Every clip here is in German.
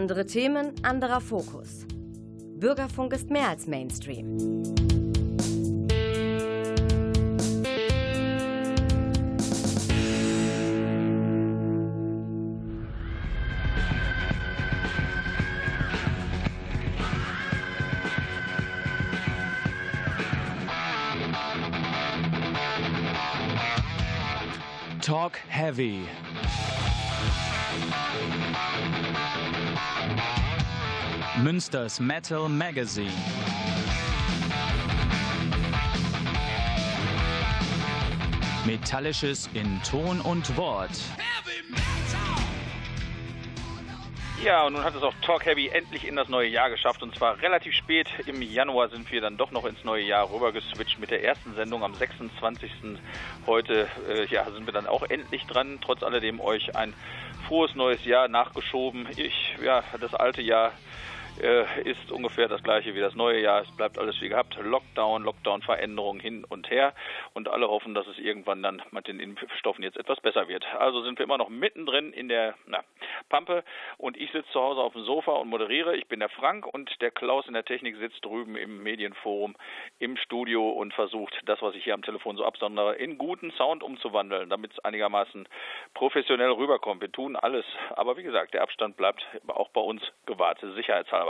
Andere Themen, anderer Fokus. Bürgerfunk ist mehr als Mainstream. Talk Heavy. Münsters Metal Magazine. Metallisches in Ton und Wort. Ja, und nun hat es auch Talk Heavy endlich in das neue Jahr geschafft. Und zwar relativ spät im Januar sind wir dann doch noch ins neue Jahr rüber geswitcht mit der ersten Sendung am 26. Heute äh, ja, sind wir dann auch endlich dran. Trotz alledem euch ein frohes neues Jahr nachgeschoben. Ich, ja, das alte Jahr äh, ist ungefähr das gleiche wie das neue Jahr. Es bleibt alles wie gehabt. Lockdown, Lockdown-Veränderungen hin und her. Und alle hoffen, dass es irgendwann dann mit den Impfstoffen jetzt etwas besser wird. Also sind wir immer noch mittendrin in der na, Pampe. Und ich sitze zu Hause auf dem Sofa und moderiere. Ich bin der Frank und der Klaus in der Technik sitzt drüben im Medienforum im Studio und versucht, das, was ich hier am Telefon so absondere, in guten Sound umzuwandeln, damit es einigermaßen professionell rüberkommt. Wir tun alles. Aber wie gesagt, der Abstand bleibt auch bei uns gewahrt, sicherheitshalber.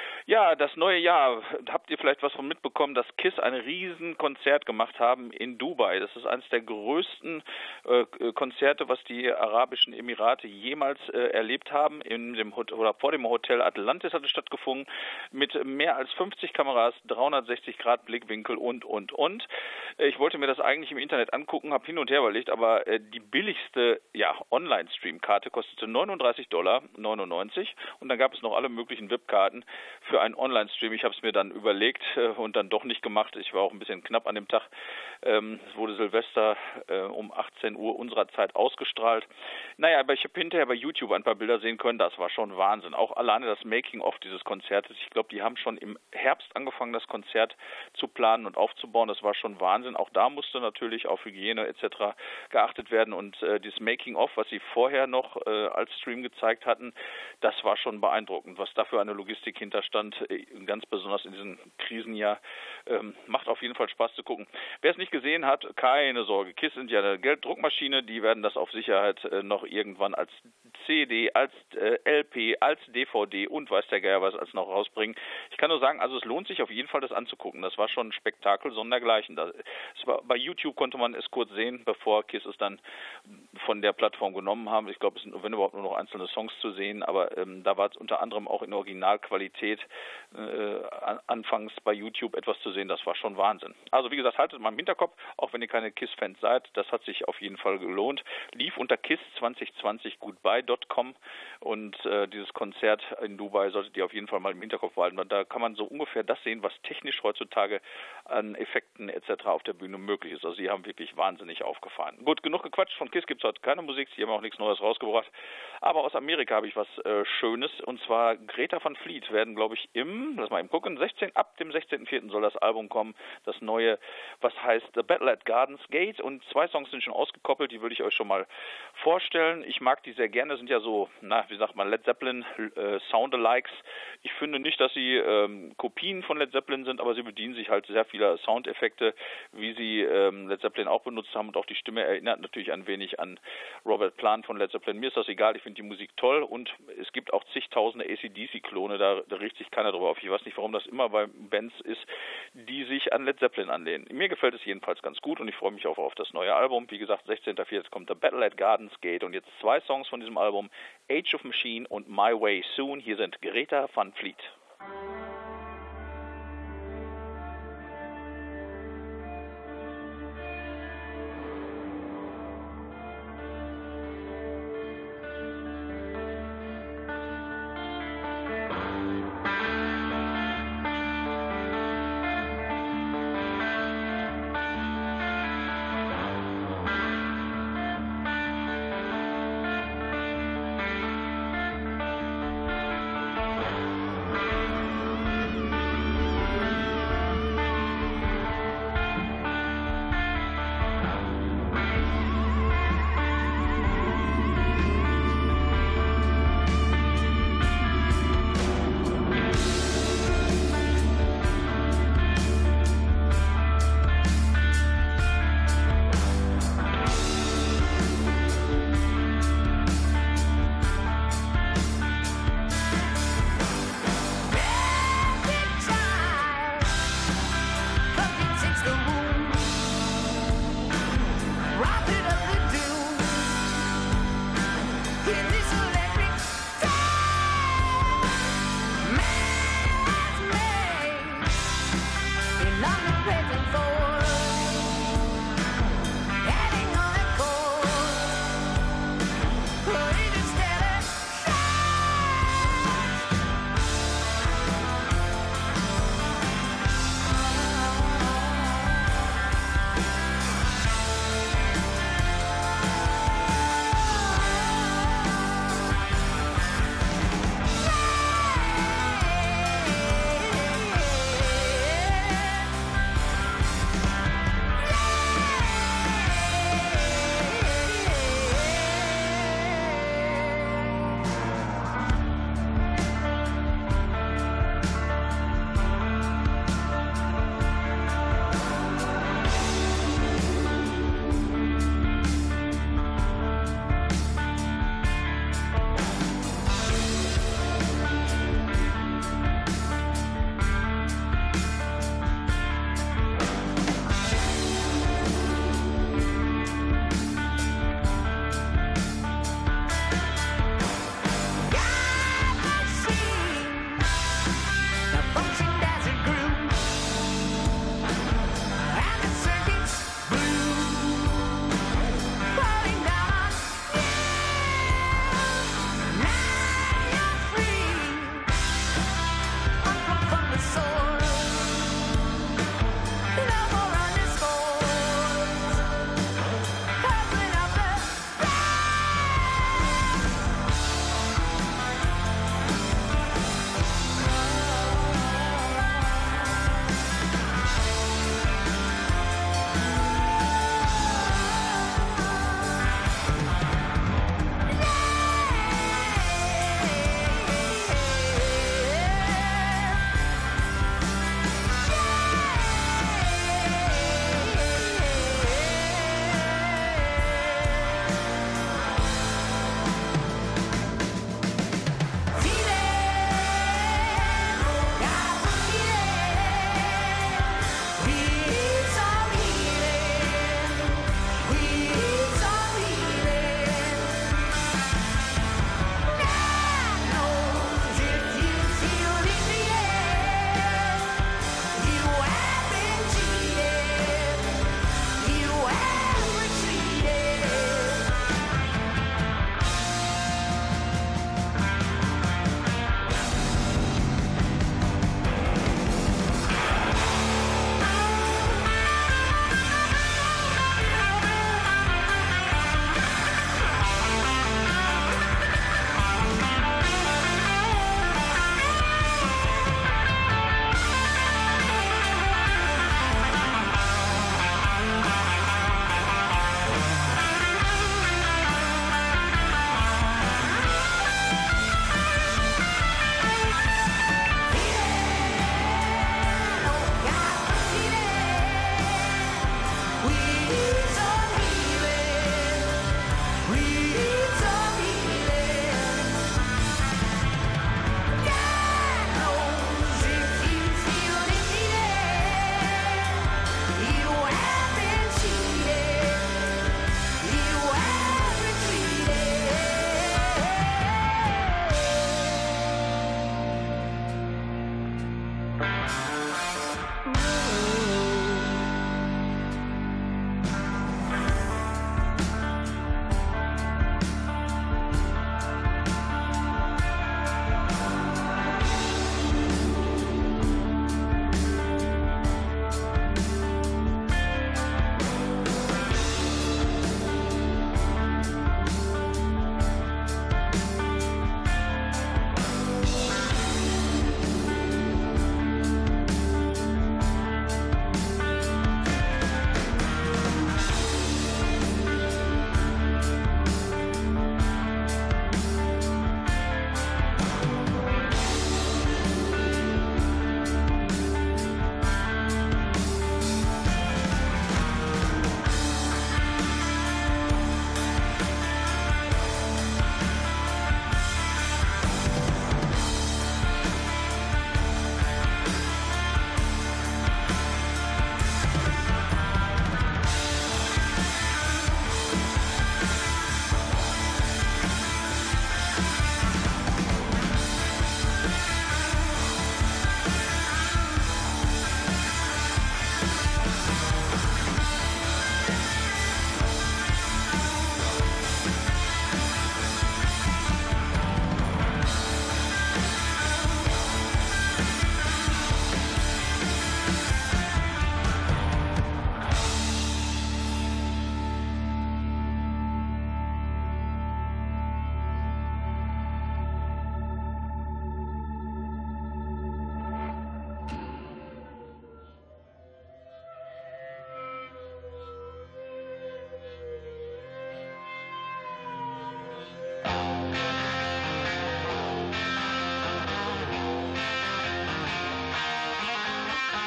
ja, das neue Jahr, habt ihr vielleicht was von mitbekommen, dass KISS ein Riesenkonzert gemacht haben in Dubai. Das ist eines der größten äh, Konzerte, was die Arabischen Emirate jemals äh, erlebt haben. In dem oder vor dem Hotel Atlantis hat es stattgefunden mit mehr als 50 Kameras, 360 Grad Blickwinkel und und und. Ich wollte mir das eigentlich im Internet angucken, habe hin und her überlegt, aber äh, die billigste ja, Online-Stream-Karte kostete 39,99 Dollar und dann gab es noch alle möglichen VIP-Karten für einen Online-Stream. Ich habe es mir dann überlegt äh, und dann doch nicht gemacht. Ich war auch ein bisschen knapp an dem Tag. Ähm, es wurde Silvester äh, um 18 Uhr unserer Zeit ausgestrahlt. Naja, aber ich habe hinterher bei YouTube ein paar Bilder sehen können. Das war schon Wahnsinn. Auch alleine das Making-of dieses Konzertes. Ich glaube, die haben schon im Herbst angefangen, das Konzert zu planen und aufzubauen. Das war schon Wahnsinn. Auch da musste natürlich auf Hygiene etc. geachtet werden. Und äh, dieses Making-of, was sie vorher noch äh, als Stream gezeigt hatten, das war schon beeindruckend, was da für eine Logistik hinterstand Abstand, äh, ganz besonders in diesem Krisenjahr. Ähm, macht auf jeden Fall Spaß zu gucken. Wer es nicht gesehen hat, keine Sorge. KISS sind ja eine Gelddruckmaschine, die werden das auf Sicherheit äh, noch irgendwann als CD, als äh, LP, als DVD und weiß der Geier was als noch rausbringen. Ich kann nur sagen, also es lohnt sich auf jeden Fall, das anzugucken. Das war schon ein Spektakel sondergleichen. Das, war, bei YouTube konnte man es kurz sehen, bevor KISS es dann von der Plattform genommen haben. Ich glaube, es sind, wenn überhaupt, nur noch einzelne Songs zu sehen, aber ähm, da war es unter anderem auch in Originalqualität äh, anfangs bei YouTube etwas zu sehen. Das war schon Wahnsinn. Also wie gesagt, haltet mal im Hinterkopf, auch wenn ihr keine KISS-Fans seid, das hat sich auf jeden Fall gelohnt. Lief unter KISS 2020 goodbye.com und äh, dieses Konzert in Dubai solltet ihr auf jeden Fall mal im Hinterkopf behalten. Da kann man so ungefähr das sehen, was technisch heutzutage an Effekten etc. auf der Bühne möglich ist. Also sie haben wirklich wahnsinnig aufgefahren. Gut, genug gequatscht. Von KISS gibt es heute keine Musik. Sie haben auch nichts Neues rausgebracht. Aber aus Amerika habe ich was äh, Schönes. Und zwar Greta van Fleet werden, glaube ich, im, lass mal eben gucken, 16, ab dem 16.04. soll das Album kommen. Das neue, was heißt The Battle at Gardens Gate. Und zwei Songs sind schon ausgekoppelt. Die würde ich euch schon mal vorstellen. Ich mag die sehr gerne. Sind ja so, na, wie sagt man, Led Zeppelin äh, Soundalikes. Ich finde nicht, dass sie ähm, Kopien von Led Zeppelin sind, aber sie bedienen sich halt sehr vieler Soundeffekte, wie sie ähm, Led Zeppelin auch benutzt haben. Und auch die Stimme erinnert natürlich ein wenig an Robert Plant von Led Zeppelin. Mir ist das egal, ich finde die Musik toll und es gibt auch zigtausende ACDC-Klone, da, da riecht sich keiner drüber auf. Ich weiß nicht, warum das immer bei Bands ist, die sich an Led Zeppelin anlehnen. Mir gefällt es jedenfalls ganz gut und ich freue mich auch auf das neue Album. Wie gesagt, 16.04. kommt The Battle at Gardens Gate und jetzt zwei Songs von diesem Album, Age of Machine und My Way Soon. Hier sind Greta van Fleet.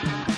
Bye.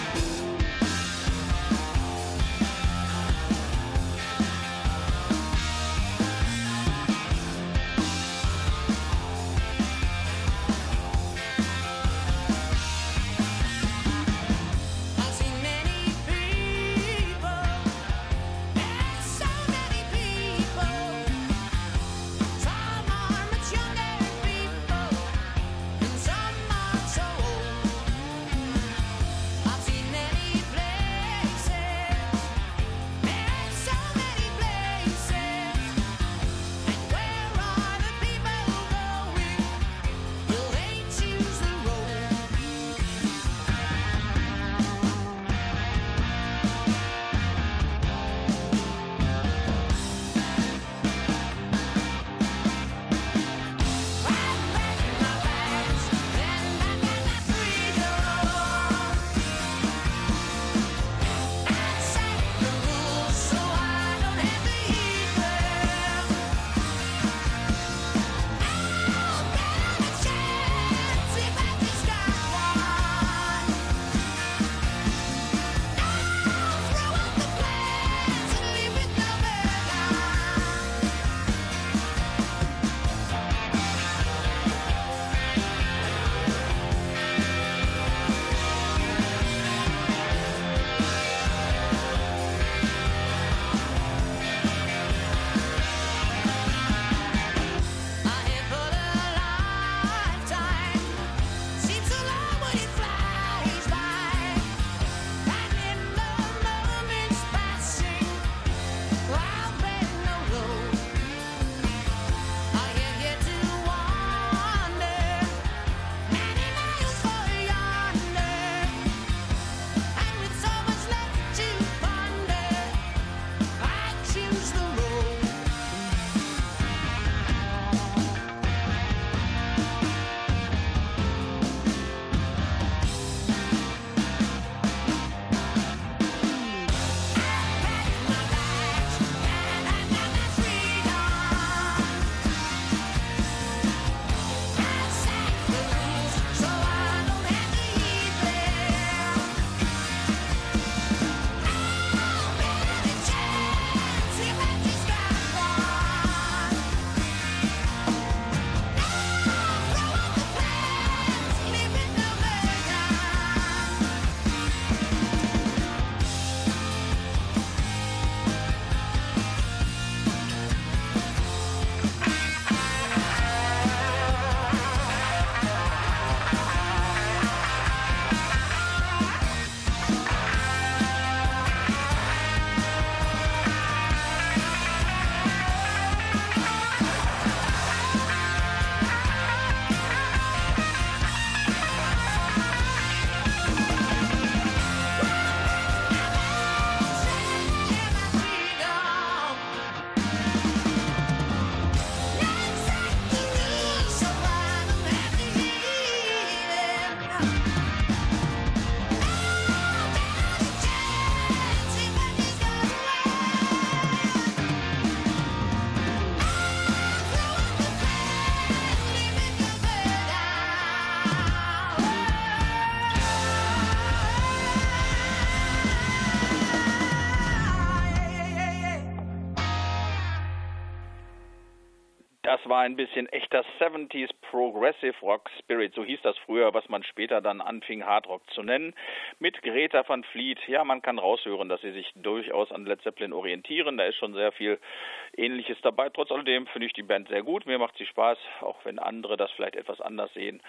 War ein bisschen echter 70s Progressive Rock Spirit, so hieß das früher, was man später dann anfing Hard Rock zu nennen. Mit Greta van Fleet, ja, man kann raushören, dass sie sich durchaus an Led Zeppelin orientieren. Da ist schon sehr viel Ähnliches dabei. Trotz alledem finde ich die Band sehr gut. Mir macht sie Spaß, auch wenn andere das vielleicht etwas anders sehen.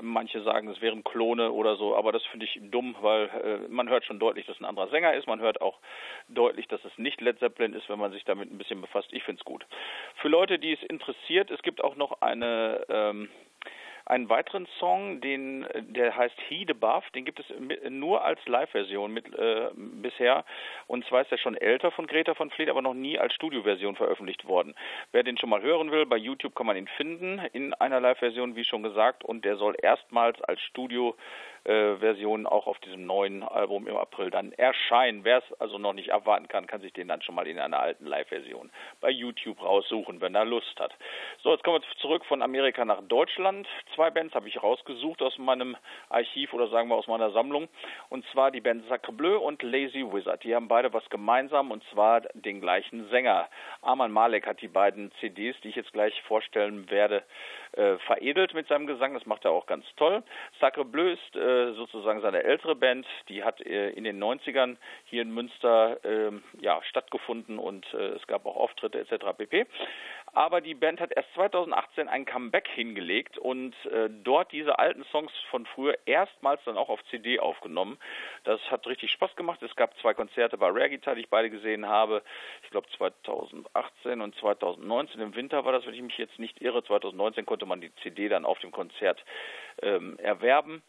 Manche sagen, es wären Klone oder so, aber das finde ich dumm, weil äh, man hört schon deutlich, dass ein anderer Sänger ist. Man hört auch deutlich, dass es nicht Led Zeppelin ist, wenn man sich damit ein bisschen befasst. Ich finde es gut. Für Leute, die es interessiert, es gibt auch noch eine ähm, einen weiteren Song, den, der heißt He the Buff, den gibt es nur als Live-Version äh, bisher. Und zwar ist er schon älter von Greta von Fleet, aber noch nie als Studioversion veröffentlicht worden. Wer den schon mal hören will, bei YouTube kann man ihn finden in einer Live-Version, wie schon gesagt. Und der soll erstmals als Studio äh, Version auch auf diesem neuen Album im April dann erscheinen. Wer es also noch nicht abwarten kann, kann sich den dann schon mal in einer alten Live-Version bei YouTube raussuchen, wenn er Lust hat. So, jetzt kommen wir zurück von Amerika nach Deutschland. Zwei Bands habe ich rausgesucht aus meinem Archiv oder sagen wir aus meiner Sammlung. Und zwar die Band Sacre Bleu und Lazy Wizard. Die haben beide was gemeinsam und zwar den gleichen Sänger. Arman Malek hat die beiden CDs, die ich jetzt gleich vorstellen werde, äh, veredelt mit seinem Gesang. Das macht er auch ganz toll. Sacre Bleu ist äh, sozusagen seine ältere Band. Die hat äh, in den 90ern hier in Münster ähm, ja, stattgefunden und äh, es gab auch Auftritte etc. pp. Aber die Band hat erst 2018 ein Comeback hingelegt und äh, dort diese alten Songs von früher erstmals dann auch auf CD aufgenommen. Das hat richtig Spaß gemacht. Es gab zwei Konzerte bei Rare Guitar, die ich beide gesehen habe. Ich glaube 2018 und 2019 im Winter war das, wenn ich mich jetzt nicht irre. 2019 konnte man die CD dann auf dem Konzert ähm, erwerben.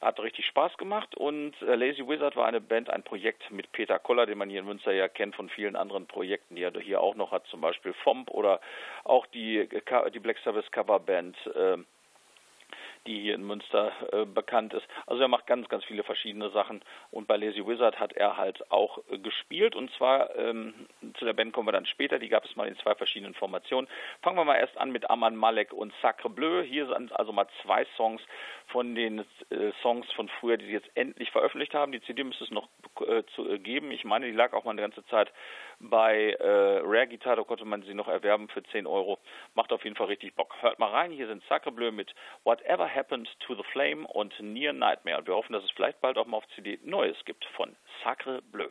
Hat richtig Spaß gemacht und äh, Lazy Wizard war eine Band, ein Projekt mit Peter Koller, den man hier in Münster ja kennt von vielen anderen Projekten, die er hier auch noch hat, zum Beispiel FOMP oder auch die, die Black Service Coverband. Äh, die hier in Münster äh, bekannt ist. Also er macht ganz, ganz viele verschiedene Sachen und bei Lazy Wizard hat er halt auch äh, gespielt und zwar ähm, zu der Band kommen wir dann später, die gab es mal in zwei verschiedenen Formationen. Fangen wir mal erst an mit Aman Malek und Sacre Bleu. Hier sind also mal zwei Songs von den äh, Songs von früher, die sie jetzt endlich veröffentlicht haben. Die CD müsste es noch äh, zu, äh, geben. Ich meine, die lag auch mal eine ganze Zeit bei äh, Rare Guitar, da konnte man sie noch erwerben für 10 Euro. Macht auf jeden Fall richtig Bock. Hört mal rein, hier sind Sacre Bleu mit Whatever Happened to the Flame und Near Nightmare. Und wir hoffen, dass es vielleicht bald auch mal auf CD Neues gibt von Sacre Bleu.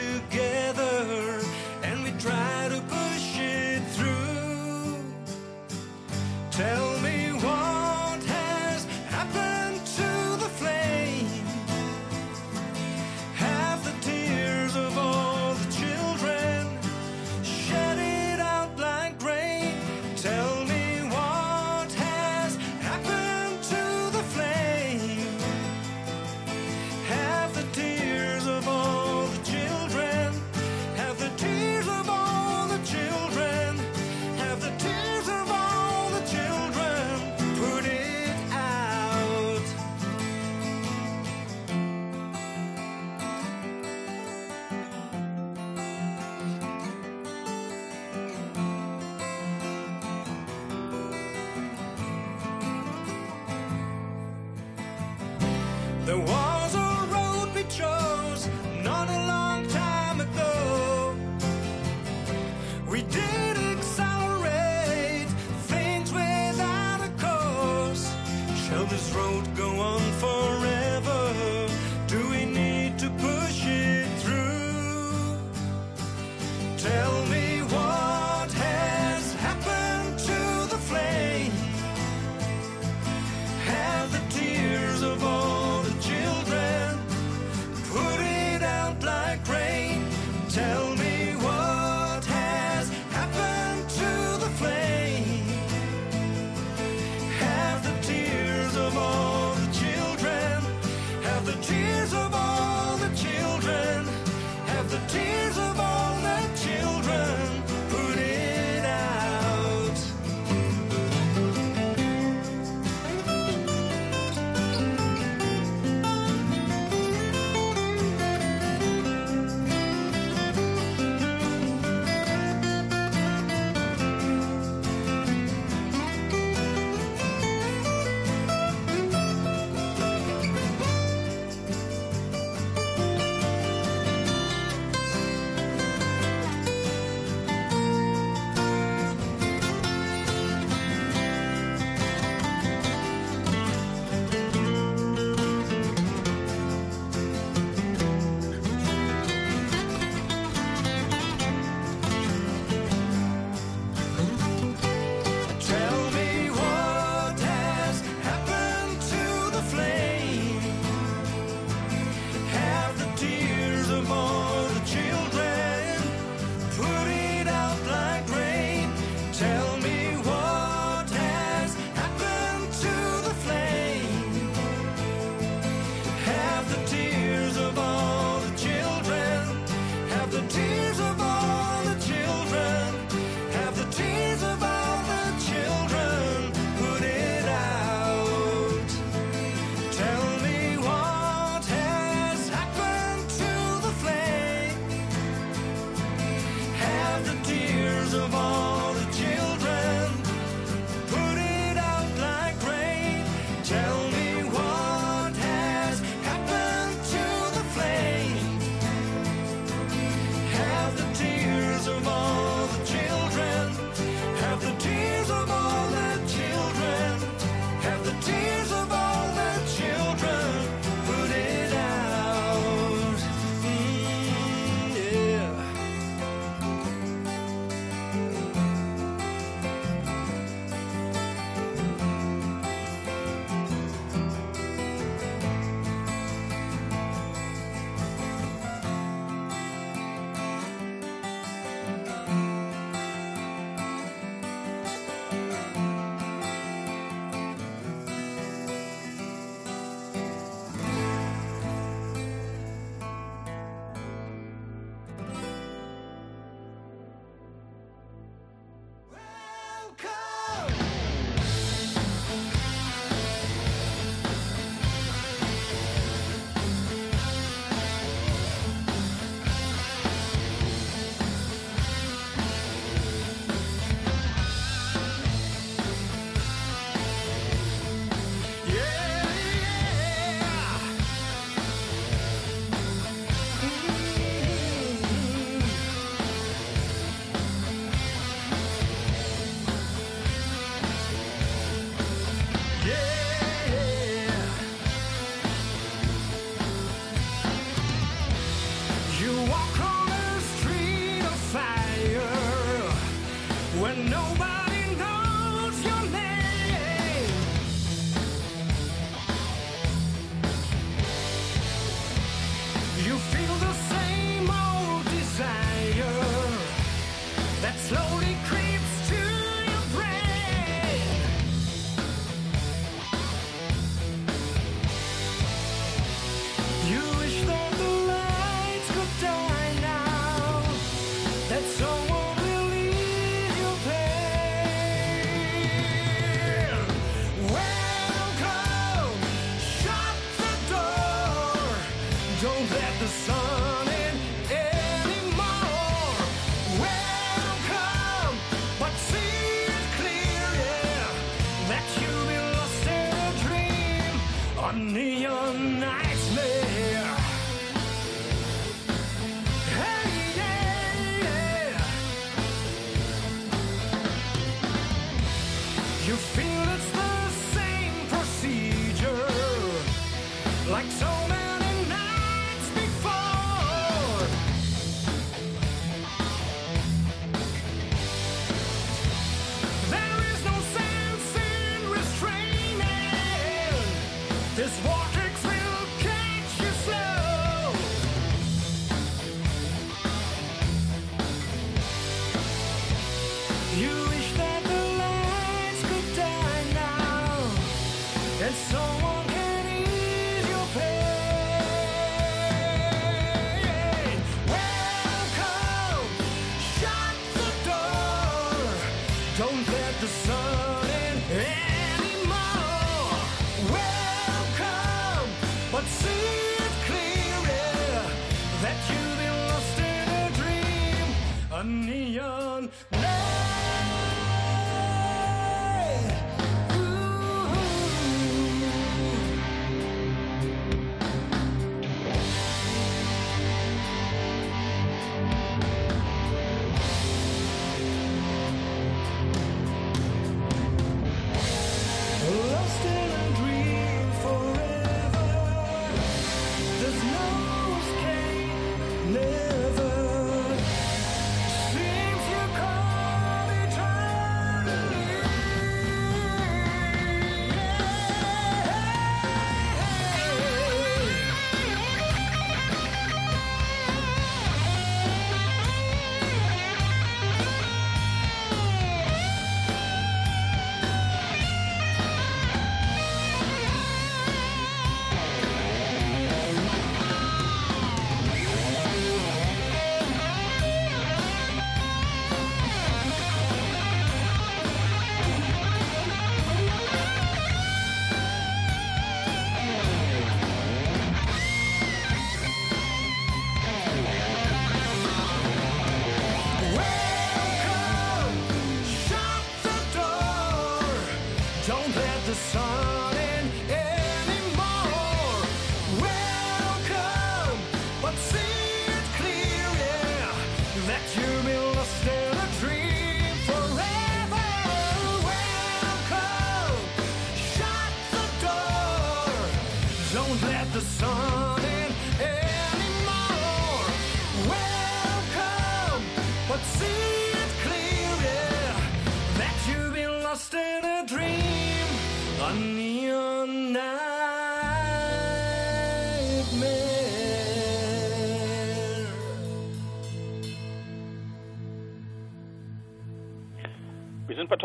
together.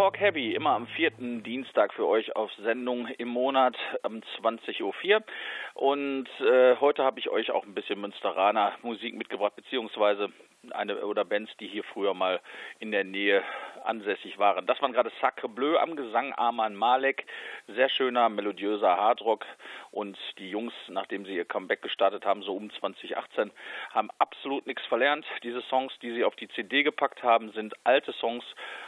Talk Heavy, immer am vierten Dienstag für euch auf Sendung im Monat um 20.04 Uhr. Und äh, heute habe ich euch auch ein bisschen Münsteraner Musik mitgebracht, beziehungsweise eine oder Bands, die hier früher mal in der Nähe ansässig waren. Das waren gerade Sacre Bleu am Gesang Arman Malek, sehr schöner, melodiöser Hardrock. Und die Jungs, nachdem sie ihr Comeback gestartet haben, so um 2018, haben absolut nichts verlernt. Diese Songs, die sie auf die CD gepackt haben, sind alte Songs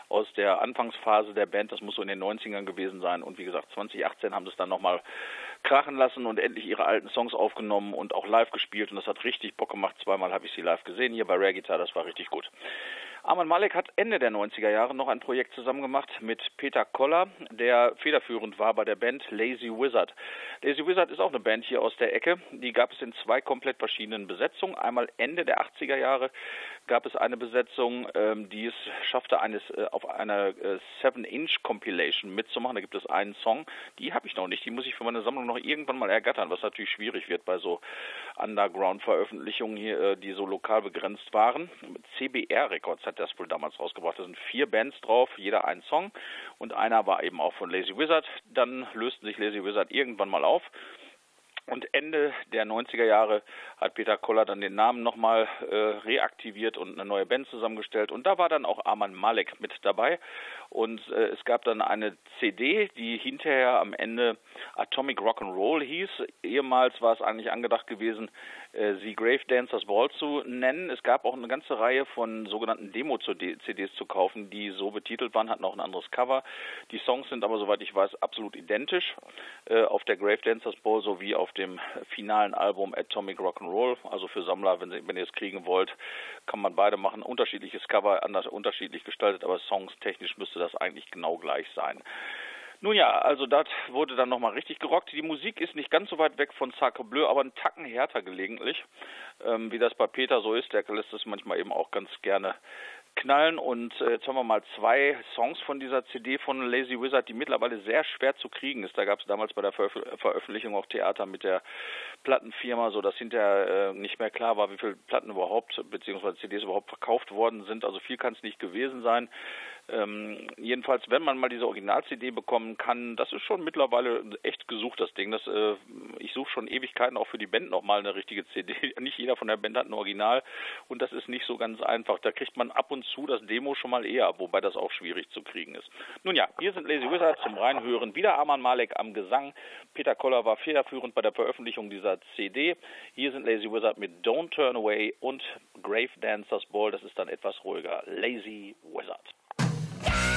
aus der Anfangsphase der Band. Das muss so in den 90ern gewesen sein. Und wie gesagt, 2018 haben sie es dann nochmal krachen lassen und endlich ihre alten Songs aufgenommen und auch live gespielt. Und das hat richtig Bock gemacht. Zweimal habe ich sie live gesehen hier bei Rare Guitar. Das war richtig gut. Arman Malek hat Ende der 90er Jahre noch ein Projekt zusammen gemacht mit Peter Koller, der federführend war bei der Band Lazy Wizard. Lazy Wizard ist auch eine Band hier aus der Ecke. Die gab es in zwei komplett verschiedenen Besetzungen. Einmal Ende der 80er Jahre gab es eine Besetzung, ähm, die es schaffte, eines, äh, auf einer äh, 7-Inch-Compilation mitzumachen. Da gibt es einen Song, die habe ich noch nicht. Die muss ich für meine Sammlung noch irgendwann mal ergattern, was natürlich schwierig wird bei so Underground-Veröffentlichungen hier, äh, die so lokal begrenzt waren. CBR Records hat das wohl damals rausgebracht. Da sind vier Bands drauf, jeder ein Song und einer war eben auch von Lazy Wizard. Dann lösten sich Lazy Wizard irgendwann mal auf. Und Ende der 90er Jahre hat Peter Koller dann den Namen nochmal äh, reaktiviert und eine neue Band zusammengestellt. Und da war dann auch Arman Malek mit dabei. Und äh, es gab dann eine CD, die hinterher am Ende Atomic Rock'n'Roll hieß. Ehemals war es eigentlich angedacht gewesen, sie Grave Dancers Ball zu nennen. Es gab auch eine ganze Reihe von sogenannten Demo-CDs zu kaufen, die so betitelt waren, hatten auch ein anderes Cover. Die Songs sind aber, soweit ich weiß, absolut identisch äh, auf der Grave Dancers Ball sowie auf dem finalen Album Atomic Rock'n'Roll. Also für Sammler, wenn, wenn ihr es kriegen wollt, kann man beide machen. Unterschiedliches Cover, anders, unterschiedlich gestaltet, aber songstechnisch müsste das eigentlich genau gleich sein. Nun ja, also das wurde dann nochmal richtig gerockt. Die Musik ist nicht ganz so weit weg von Sacre Bleu, aber einen Tacken härter gelegentlich. Ähm, wie das bei Peter so ist, der lässt es manchmal eben auch ganz gerne knallen. Und äh, jetzt haben wir mal zwei Songs von dieser CD von Lazy Wizard, die mittlerweile sehr schwer zu kriegen ist. Da gab es damals bei der Ver Veröffentlichung auch Theater mit der Plattenfirma, so dass hinterher äh, nicht mehr klar war, wie viele Platten überhaupt, beziehungsweise CDs überhaupt verkauft worden sind. Also viel kann es nicht gewesen sein. Ähm, jedenfalls, wenn man mal diese Original-CD bekommen kann, das ist schon mittlerweile echt gesucht, das Ding. Das, äh, ich suche schon Ewigkeiten auch für die Band nochmal eine richtige CD. Nicht jeder von der Band hat ein Original und das ist nicht so ganz einfach. Da kriegt man ab und zu das Demo schon mal eher, wobei das auch schwierig zu kriegen ist. Nun ja, hier sind Lazy Wizard zum Reinhören. Wieder Arman Malek am Gesang. Peter Koller war federführend bei der Veröffentlichung dieser CD. Hier sind Lazy Wizard mit Don't Turn Away und Grave Dancers Ball. Das ist dann etwas ruhiger. Lazy Wizard. The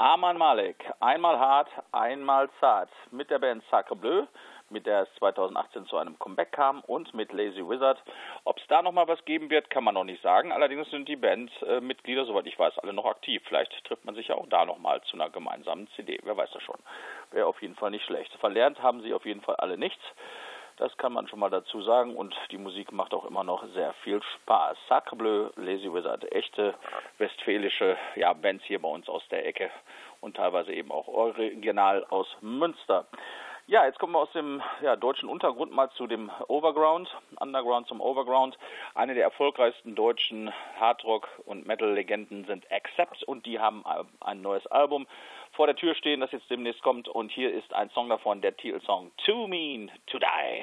Arman Malek, einmal hart, einmal zart, mit der Band Sacre Bleu, mit der es 2018 zu einem Comeback kam und mit Lazy Wizard. Ob es da nochmal was geben wird, kann man noch nicht sagen. Allerdings sind die Bandmitglieder, soweit ich weiß, alle noch aktiv. Vielleicht trifft man sich ja auch da nochmal zu einer gemeinsamen CD. Wer weiß das schon. Wäre auf jeden Fall nicht schlecht. Verlernt haben sie auf jeden Fall alle nichts. Das kann man schon mal dazu sagen und die Musik macht auch immer noch sehr viel Spaß. Sacre Bleu, Lazy Wizard, echte westfälische ja, Bands hier bei uns aus der Ecke und teilweise eben auch original aus Münster. Ja, jetzt kommen wir aus dem ja, deutschen Untergrund mal zu dem Overground, Underground zum Overground. Eine der erfolgreichsten deutschen Hardrock- und Metal-Legenden sind Accept und die haben ein neues Album vor der Tür stehen, das jetzt demnächst kommt. Und hier ist ein Song davon, der Titelsong Too Mean to Die.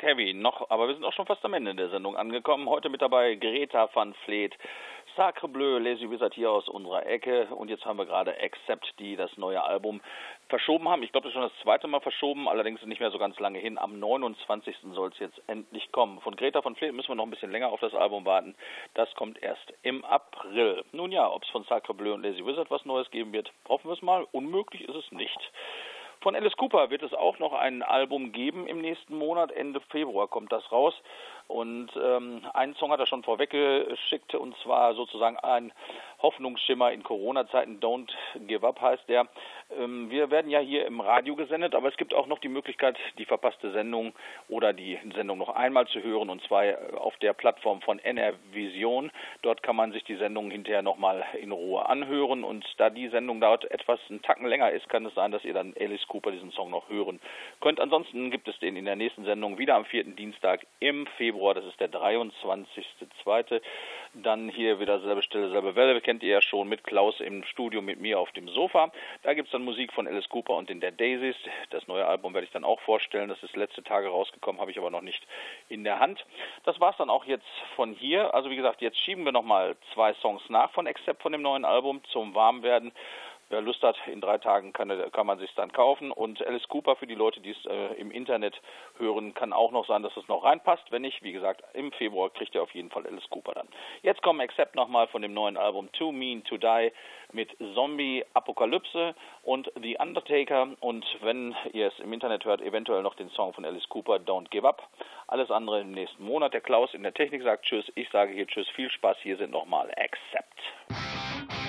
Talk Heavy noch, aber wir sind auch schon fast am Ende der Sendung angekommen. Heute mit dabei Greta van Fleet, Sacre Bleu, Lazy Wizard hier aus unserer Ecke und jetzt haben wir gerade Accept, die das neue Album verschoben haben. Ich glaube, das ist schon das zweite Mal verschoben, allerdings nicht mehr so ganz lange hin. Am 29. soll es jetzt endlich kommen. Von Greta von Fleet müssen wir noch ein bisschen länger auf das Album warten. Das kommt erst im April. Nun ja, ob es von Sacre Bleu und Lazy Wizard was Neues geben wird, hoffen wir es mal. Unmöglich ist es nicht. Von Alice Cooper wird es auch noch ein Album geben im nächsten Monat. Ende Februar kommt das raus. Und ähm, einen Song hat er schon vorweggeschickt, und zwar sozusagen ein Hoffnungsschimmer in Corona-Zeiten. Don't Give Up heißt der. Ähm, wir werden ja hier im Radio gesendet, aber es gibt auch noch die Möglichkeit, die verpasste Sendung oder die Sendung noch einmal zu hören, und zwar auf der Plattform von NR Vision. Dort kann man sich die Sendung hinterher nochmal in Ruhe anhören. Und da die Sendung dort etwas einen Tacken länger ist, kann es sein, dass ihr dann Alice Cooper diesen Song noch hören könnt. Ansonsten gibt es den in der nächsten Sendung wieder am vierten Dienstag im Februar Februar, das ist der 23.2. Dann hier wieder selbe Stelle, selbe Welle, kennt ihr ja schon, mit Klaus im Studio, mit mir auf dem Sofa. Da gibt es dann Musik von Alice Cooper und den der Daisies. Das neue Album werde ich dann auch vorstellen. Das ist letzte Tage rausgekommen, habe ich aber noch nicht in der Hand. Das war es dann auch jetzt von hier. Also wie gesagt, jetzt schieben wir nochmal zwei Songs nach von Except von dem neuen Album zum Warmwerden. Wer Lust hat, in drei Tagen kann, kann man sich dann kaufen. Und Alice Cooper für die Leute, die es äh, im Internet hören, kann auch noch sein, dass es noch reinpasst. Wenn nicht, wie gesagt, im Februar kriegt ihr auf jeden Fall Alice Cooper dann. Jetzt kommen Accept nochmal von dem neuen Album Too Mean to Die mit Zombie Apokalypse und The Undertaker. Und wenn ihr es im Internet hört, eventuell noch den Song von Alice Cooper, Don't Give Up. Alles andere im nächsten Monat. Der Klaus in der Technik sagt Tschüss. Ich sage hier Tschüss. Viel Spaß. Hier sind nochmal Accept.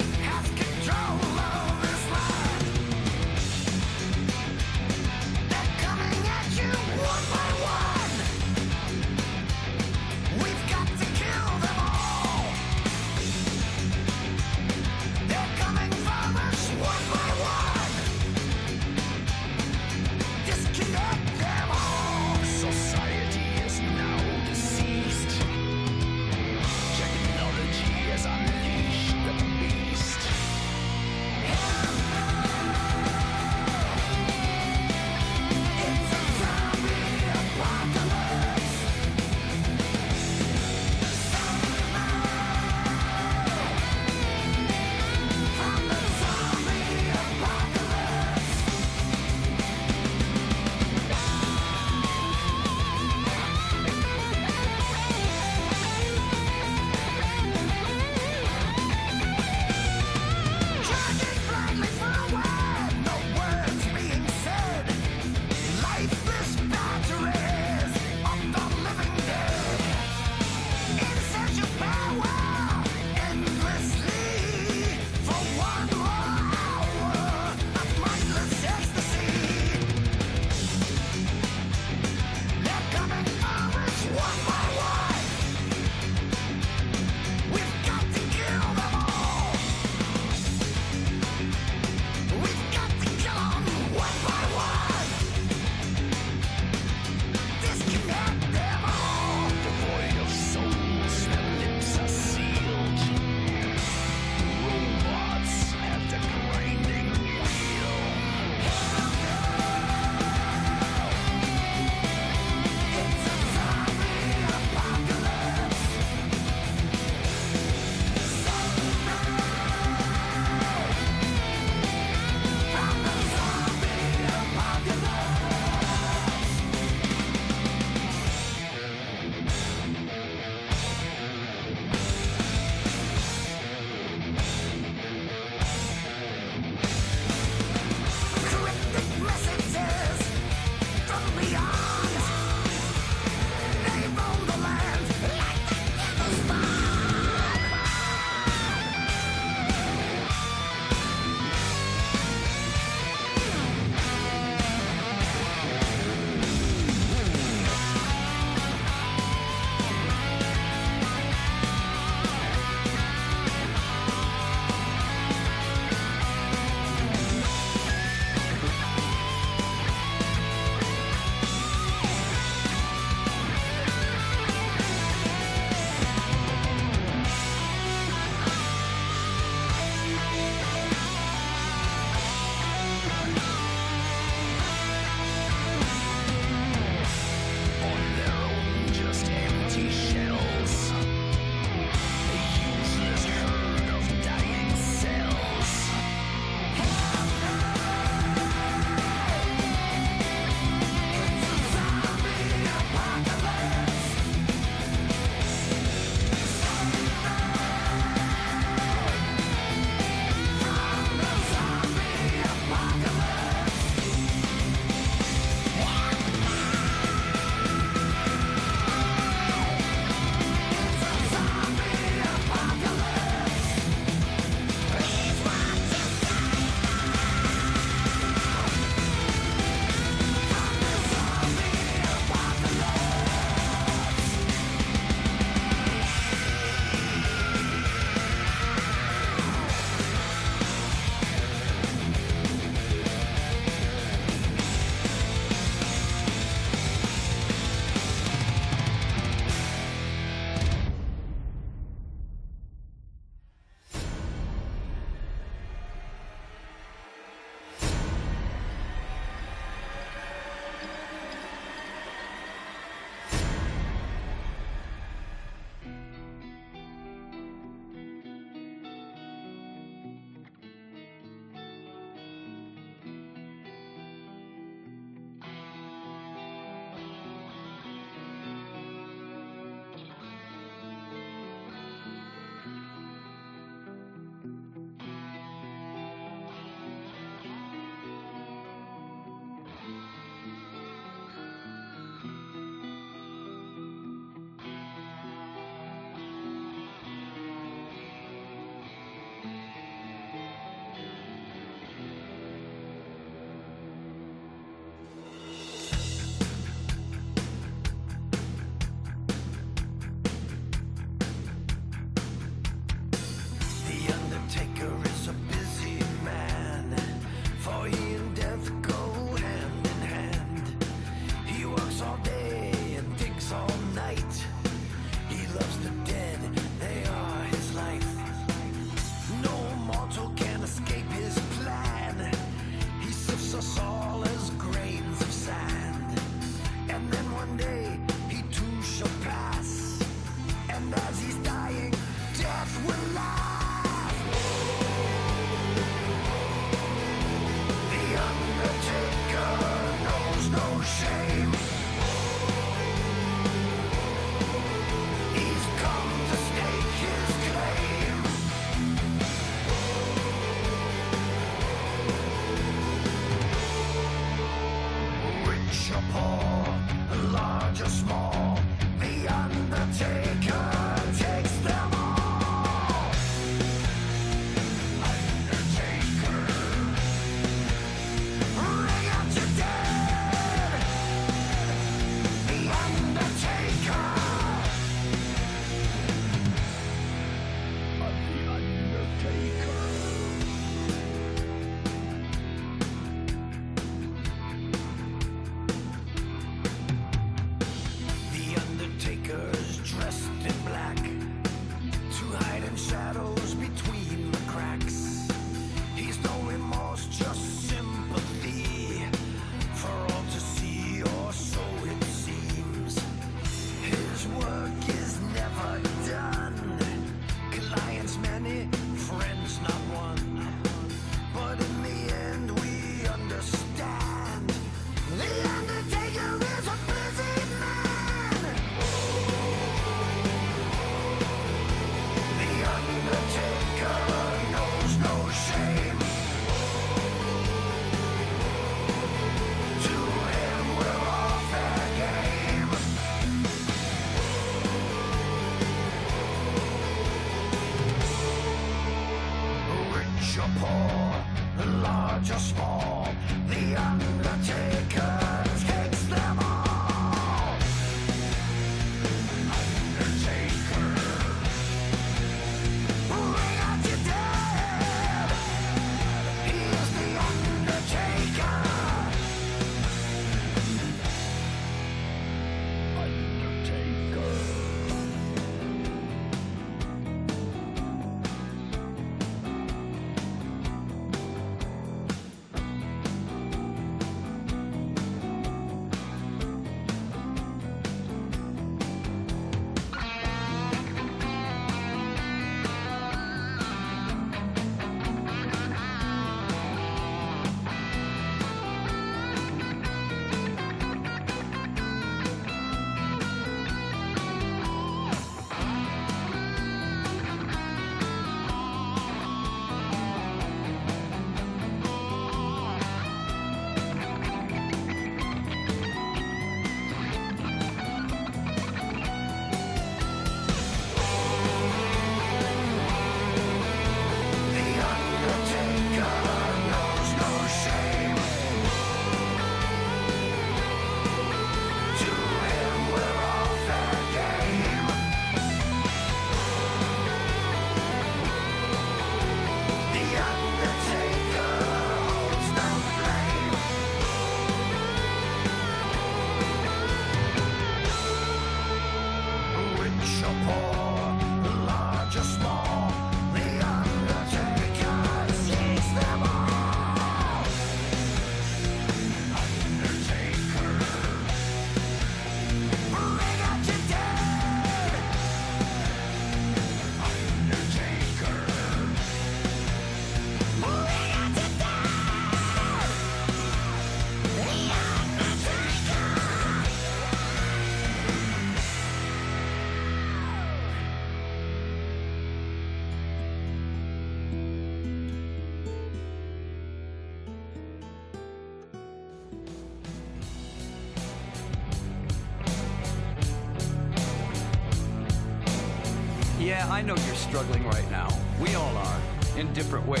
I know you're struggling right now. We all are, in different ways.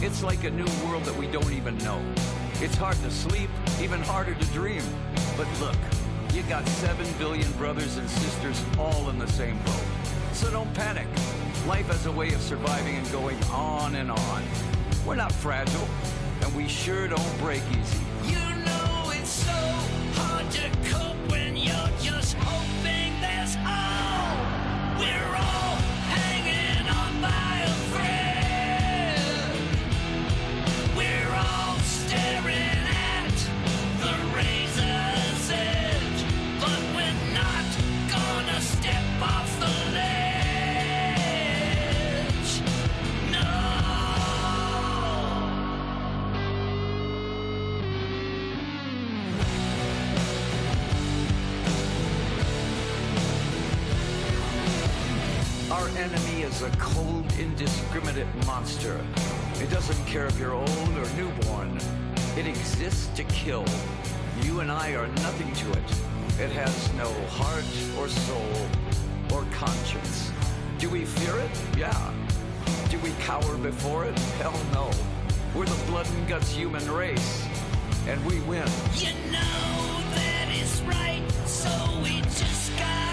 It's like a new world that we don't even know. It's hard to sleep, even harder to dream. But look, you got seven billion brothers and sisters all in the same boat. So don't panic. Life has a way of surviving and going on and on. We're not fragile, and we sure don't break easy. Our enemy is a cold, indiscriminate monster. It doesn't care if you're old or newborn. It exists to kill. You and I are nothing to it. It has no heart or soul or conscience. Do we fear it? Yeah. Do we cower before it? Hell no. We're the blood and guts human race. And we win. You know that is right, so we just gotta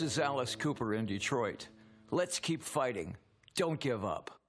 This is Alice Cooper in Detroit. Let's keep fighting. Don't give up.